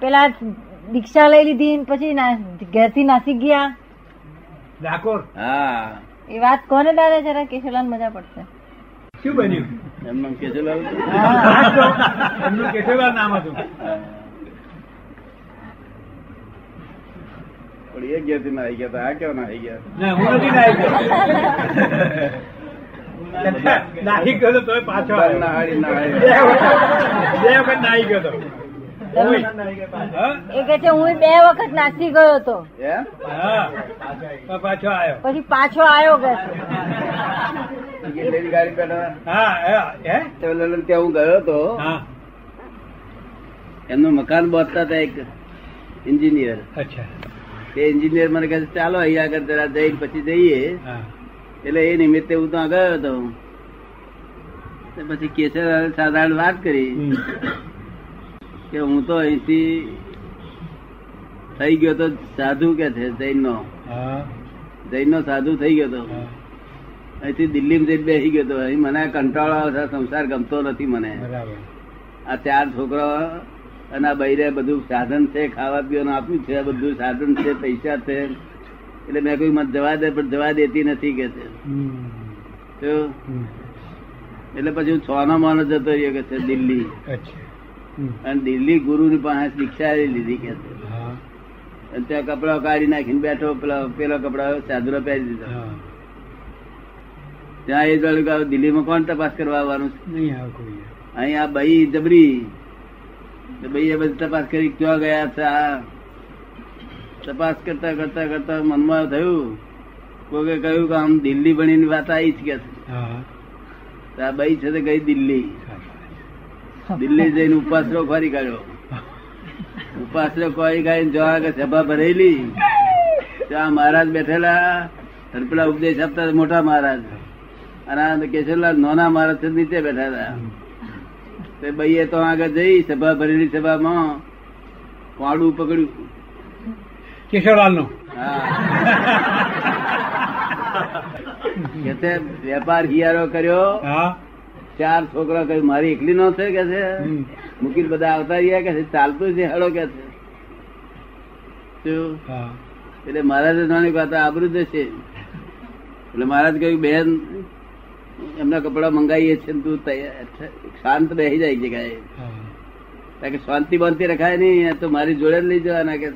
પેલા દીક્ષા લઈ લીધી પછી ઘેરથી નાસી ગયા. ડાકોર હા. એ વાત કોને દાદા જરા કેશુલાલ મજા પડશે. શું બન્યું? એમનું કેશુલાલ? એમનું કેશવલાલ નામ હતું. પણ એ ઘેરથી ના આવી ગયા હતા આ કેવા ના આવી ગયા હું નથી નાહી ગયો. નાહી ગયો તો પાછો નાહી નાહાડી. બે વખત નાહી ગયો તો? એ કે છે હું બે વખત નાસી ગયો હતો. પાછો આવ્યો પછી પાછો આવ્યો કે ત્યાં હું ગયો હતો. એમનું મકાન બાંધતા હતા એક એન્જિનિયર. તે એન્જિનિયર મને કહે ચાલો અહીંયા આગળ જરા જઈને પછી જઈએ. એટલે એ નિમિત્તે હું ત્યાં ગયો હતો. તો પછી કેસર સાધારણ વાત કરી. કે હું તો અહીંથી થઈ ગયો તો સાધુ કે છે જૈન નો જૈન નો સાધુ થઈ ગયો તો. અહીંથી દિલ્હીમાં જઈને બેસી ગયો તો? અહીં મને કંટાળો આવે સંસાર ગમતો નથી મને. આ ચાર છોકરા અને આ બૈરે બધું સાધન છે ખાવા પીવાનું આપ્યું છે બધું સાધન છે પૈસા છે. એટલે મેં કોઈ મત જવા દે પણ જવા દેતી નથી કે છે. એટલે પછી હું છ નો માનો જતો રહ્યો કે છે દિલ્હી. અને દિલ્હી ગુરુની પાસે દીક્ષા લીધી કે ત્યાં કપડા કાઢી નાખીને બેઠો પેલો પેલો કપડા ચાદરો પહેરી દીધો. ત્યાં એ જોડે દિલ્હીમાં કોણ તપાસ કરવા આવવાનું અહીં આ બઈ જબરી. ભાઈ એ બધી તપાસ કરી ક્યાં ગયા છે આ? તપાસ કરતા કરતા કરતા મનમાં થયું. કોકે કહ્યું કે આમ દિલ્હી ભણીની વાત આવી જ કે આ બઈ છે તે ગઈ દિલ્હી. દિલ્હી જઈને ઉપાસરો ફરી કાઢ્યો. ઉપાસરો ફરી કાઢીને જોવા કે સભા ભરેલી ત્યાં મહારાજ બેઠેલા પેલા ઉપદેશ આપતા મોટા મહારાજ. અને કેશવલાલ નાના મહારાજ નીચે બેઠા હતા. તે ભાઈએ તો આગળ જઈ સભા ભરેલી સભામાં પાડું પકડ્યું. કેશવલાલનું હા વેપાર હિયારો કર્યો. હા. ચાર છોકરા કહ્યું મારી એકલી નો છે? કે છે. મુકીલ બધા આવતા રહ્યા કે છે ચાલતું છે હેડો કે છે. એટલે મહારાજ નાની વાત આબરૂ છે. એટલે મહારાજ કહ્યું બેન એમના કપડા મંગાવીએ છે તું તૈયાર- શાંત બેસી જાય જગ્યાએ કે શાંતિ બાંતિ રખાય નહીં તો મારી જોડે લઈ જવાના કે.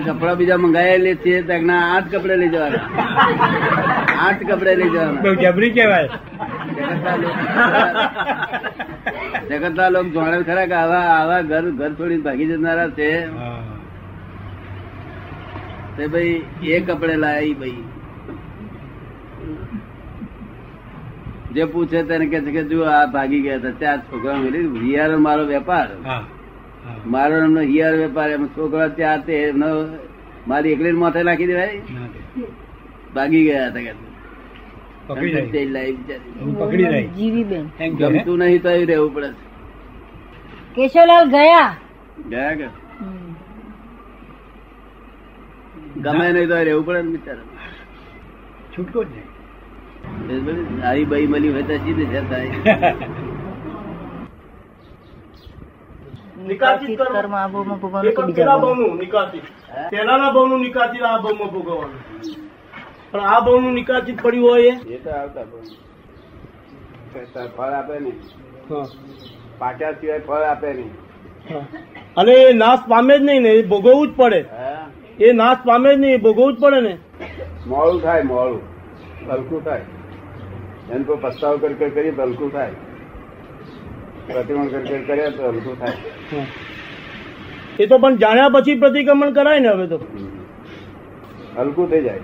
કપડા બીજા મંગાવેલી છે ના આઠ કપડે લઈ જવાના. આઠ કપડે લઈ જવાના. જબરી કહેવાય. જગતના લોકો જાણે ખરા કે આવા આવા ઘર ઘર છોડી ભાગી જનારા છે. તે ભાઈ એ કપડે લાવી ભાઈ. જે પૂછે તેને કે છે કે જો આ ભાગી ગયા હતા ચાર છોકરા મળી હિયારો મારો વેપાર. મારો એમનો હિયાર વેપાર એમ છોકરા ચાર તે એમનો મારી એકલી માથે નાખી દેવાય. ભાગી ગયા હતા કે પકડી જાય તે લાવી બિચારી. હું પકડી જાય જીવી બેન? ગમતું નહીં તો રહેવું પડે. કેશવલાલ ગયા. ગયા કે? ગમે નહીં તો રહેવું પડે ને બિચારા છૂટકો જ નહીં. આવી બઈ મળી હોય તો સીધી છે નિકાસિત કર્મ. આ ભોગવવાનું બીજા પેલા નિકાસિત પેલાના ભાવનું નિકાસિત આ ભાવમાં ભોગવવાનું. પણ આ ભાવનું નિકાલથી પડ્યું હોય એ? તો આવતા ફળ આપે હા, પાક્યા સિવાય ફળ આપે નહીં. અને એ નાશ પામે જ નહીં ને એ ભોગવવું જ પડે. હા. એ નાશ પામે જ નહીં ભોગવવું જ પડે ને. મોડું થાય મોડું. હલકું થાય. એમ કોઈ પસ્તાવ કર કર કરીએ તો હલકું થાય. પ્રતિક્રમણ કર કર કરીએ તો હલકું થાય. એ તો પણ જાણ્યા પછી પ્રતિક્રમણ કરાય ને હવે તો. હલકું થઈ જાય.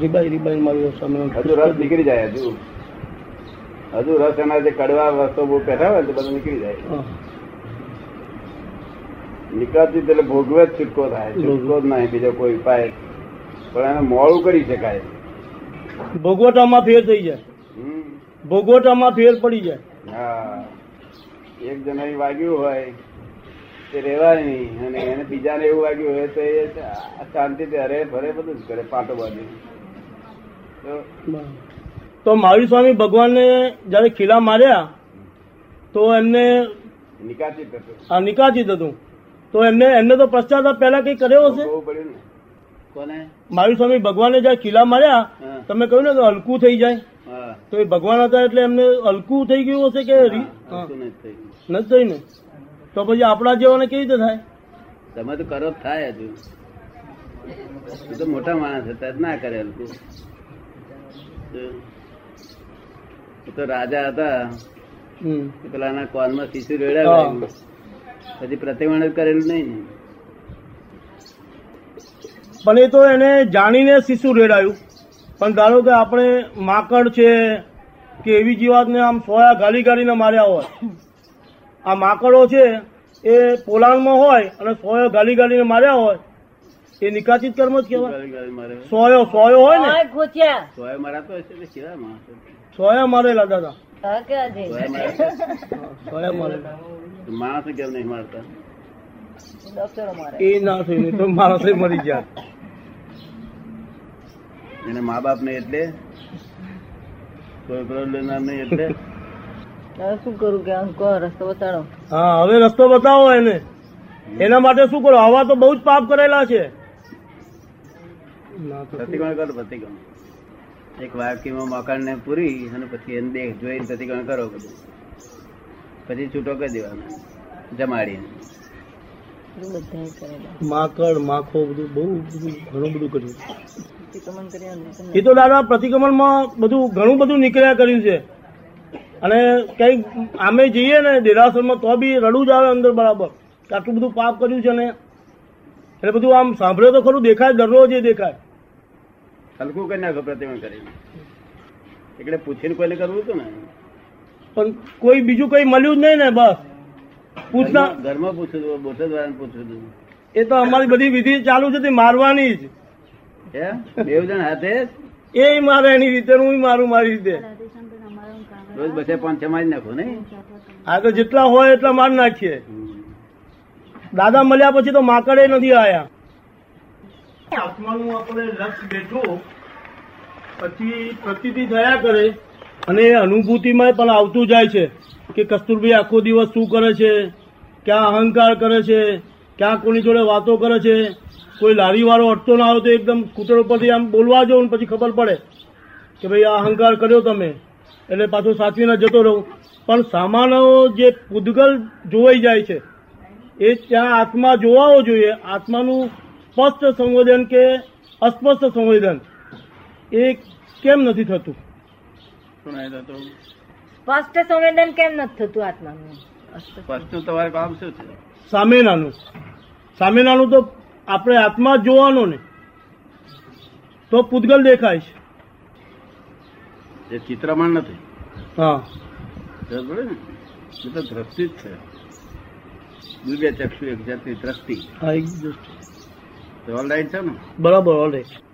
રીબાઈ રીબાઈ મારી સામે હજુ રસ નીકળી જાય હજુ. હજુ રસ એના જે કડવા વસ્તુ બહુ પહેરાવે ને તો બધું નીકળી જાય. નીકળતી એટલે ભોગવે જ છૂટકો થાય છૂટકો જ નહીં બીજો કોઈ ઉપાય. પણ એને મોડું કરી શકાય. ભોગવટામાં ફેર થઈ જાય. ભોગવટામાં ફેર પડી જાય. હા. એક જણાને વાગ્યું હોય તે રેવાય નહીં. અને એને બીજાને એવું વાગ્યું હોય તો એ શાંતિથી હરે ફરે બધું જ કરે પાટો બાજુ તો તો મહાવીર સ્વામી ભગવાનને જયારે ખીલા માર્યા તો એમને નિકાચિત હતું હા નિકાચિત હતું તો એમને એમને તો પશ્ચાતાપ પહેલા કઈ કર્યો હશે? કોને? મારું સ્વામી ભગવાને જ્યાં ખીલા માર્યા તમે કહ્યું ને કે હલકું થઈ જાય. તો એ ભગવાન હતા એટલે એમને હલકું થઈ ગયું હશે કે. નથી થઈ ને? તો પછી આપણા જેવાને કેવી રીતે થાય? તમે તો કરો થાય હજુ. તું તો મોટા માણસ હતા ના કરે તું તો રાજા હતા. પેલાના કોનમાં શીશુ. રેડાવ્યું પછી પ્રતિમાણ કરેલું નહીં ને. પણ એ તો એને જાણીને શિશુ રેડાયું. પણ ધારો કે આપણે માકડ છે કે એવી જીવાતને આમ સોયા ગાલી ગાલીને માર્યા હોય આ માકડો છે એ પોલાણમાં હોય અને સોયો ગાલી ગાલીને માર્યા હોય એ નિકાચિત કર્મ જ કહેવાય. સોયો સોયો હોય ને? સોયો મારાતો હશે ને કેવા સોયા મારેલા દાદા. સોય મારે સોયા મારેલા. માણસ કેમ નહીં મારતા? એ ના થયું તો માણસે મરી જાય એને મા બાપ ને એટલે? કોઈ પ્રોબ્લેમ નહીં એટલે? શું કરું કે આમ કહો રસ્તો બતાડો. હા હવે રસ્તો બતાવો એને. એના માટે શું કરો? આવા તો બહુ જ પાપ કરેલા છે. ના તો શું? પ્રતિક્રમણ કરો પ્રતિક્રમણ એક વાક્યમાં મકાન ને પૂરી અને પછી એને દેખ જોઈને પ્રતિક્રમણ કરો બધું. પછી છૂટો કરી દેવાનો. જમાડીને. કરેલા. માકડ માખો બધું બહુ બધું ઘણું બધું કર્યું. એ તો દાદા પ્રતિક્રમણમાં બધું ઘણું બધું નીકળ્યા કર્યું છે. અને કઈ આમે જઈએ ને દેરાસરમાં તો બી રડું જ આવે અંદર બરાબર. કે આટલું બધું પાપ કર્યું છે ને. એટલે બધું આમ સાંભળ્યો તો ખરું દેખાય દરરોજ એ દેખાય. હલકું કરી નાખો પ્રતિમા કરી. એટલે પૂછીને કોઈને કરવું હતું ને? પણ કોઈ બીજું કઈ મળ્યું જ નહીં ને બસ. પૂછના ઘરમાં- પૂછ્યું હતું બોટદ વાળાને પૂછ્યું હતું. એ તો અમારી બધી વિધિ ચાલુ છે તે મારવાની જ. બે જણ હાથે એ મારે એની રીતે હું મારું મારી રીતે. રોજ બસે પાંચ છ મારી નાખો ને આ તો જેટલા હોય એટલા માર નાખીએ. દાદા મળ્યા પછી તો માકડે નથી આયા. આત્માનું આપણે લક્ષ બેઠું પછી પ્રતિતિ થયા કરે. અને એ અનુભૂતિમાં પણ આવતું જાય છે કે કસ્તુરભાઈ આખો દિવસ શું કરે છે ક્યાં અહંકાર કરે છે ક્યાં કોની જોડે વાતો કરે છે. કોઈ લારી વાળો અટતો ના આવે તો એકદમ સ્કૂટર ઉપરથી આમ બોલવા જવું ને પછી ખબર પડે કે ભાઈ આ અહંકાર કર્યો તમે. એટલે પાછું સાચવીને જતો રહું. પણ સામાનો જે પૂદગલ જોવાઈ જાય છે એ ત્યાં આત્મા જોવાવો જોઈએ. આત્માનું સ્પષ્ટ સંવેદન કે અસ્પષ્ટ સંવેદન એ કેમ નથી થતું? સ્પષ્ટ સંવેદન કેમ નથી થતું આત્માનું? તમારે કામ શું છે? સામેનાનું. સામેનાનું તો આપણે આત્મા જ જોવાનો ને. તો પૂદગલ દેખાય છે. એ ચિત્રમાં નથી. હા. ખબર ને? એ તો દ્રષ્ટિ જ છે. દિવ્ય ચક્ષુ એક જાતની દ્રષ્ટિ. હા એક. ઓલ રાઈટ છે ને? બરાબર ઓલરાઈટ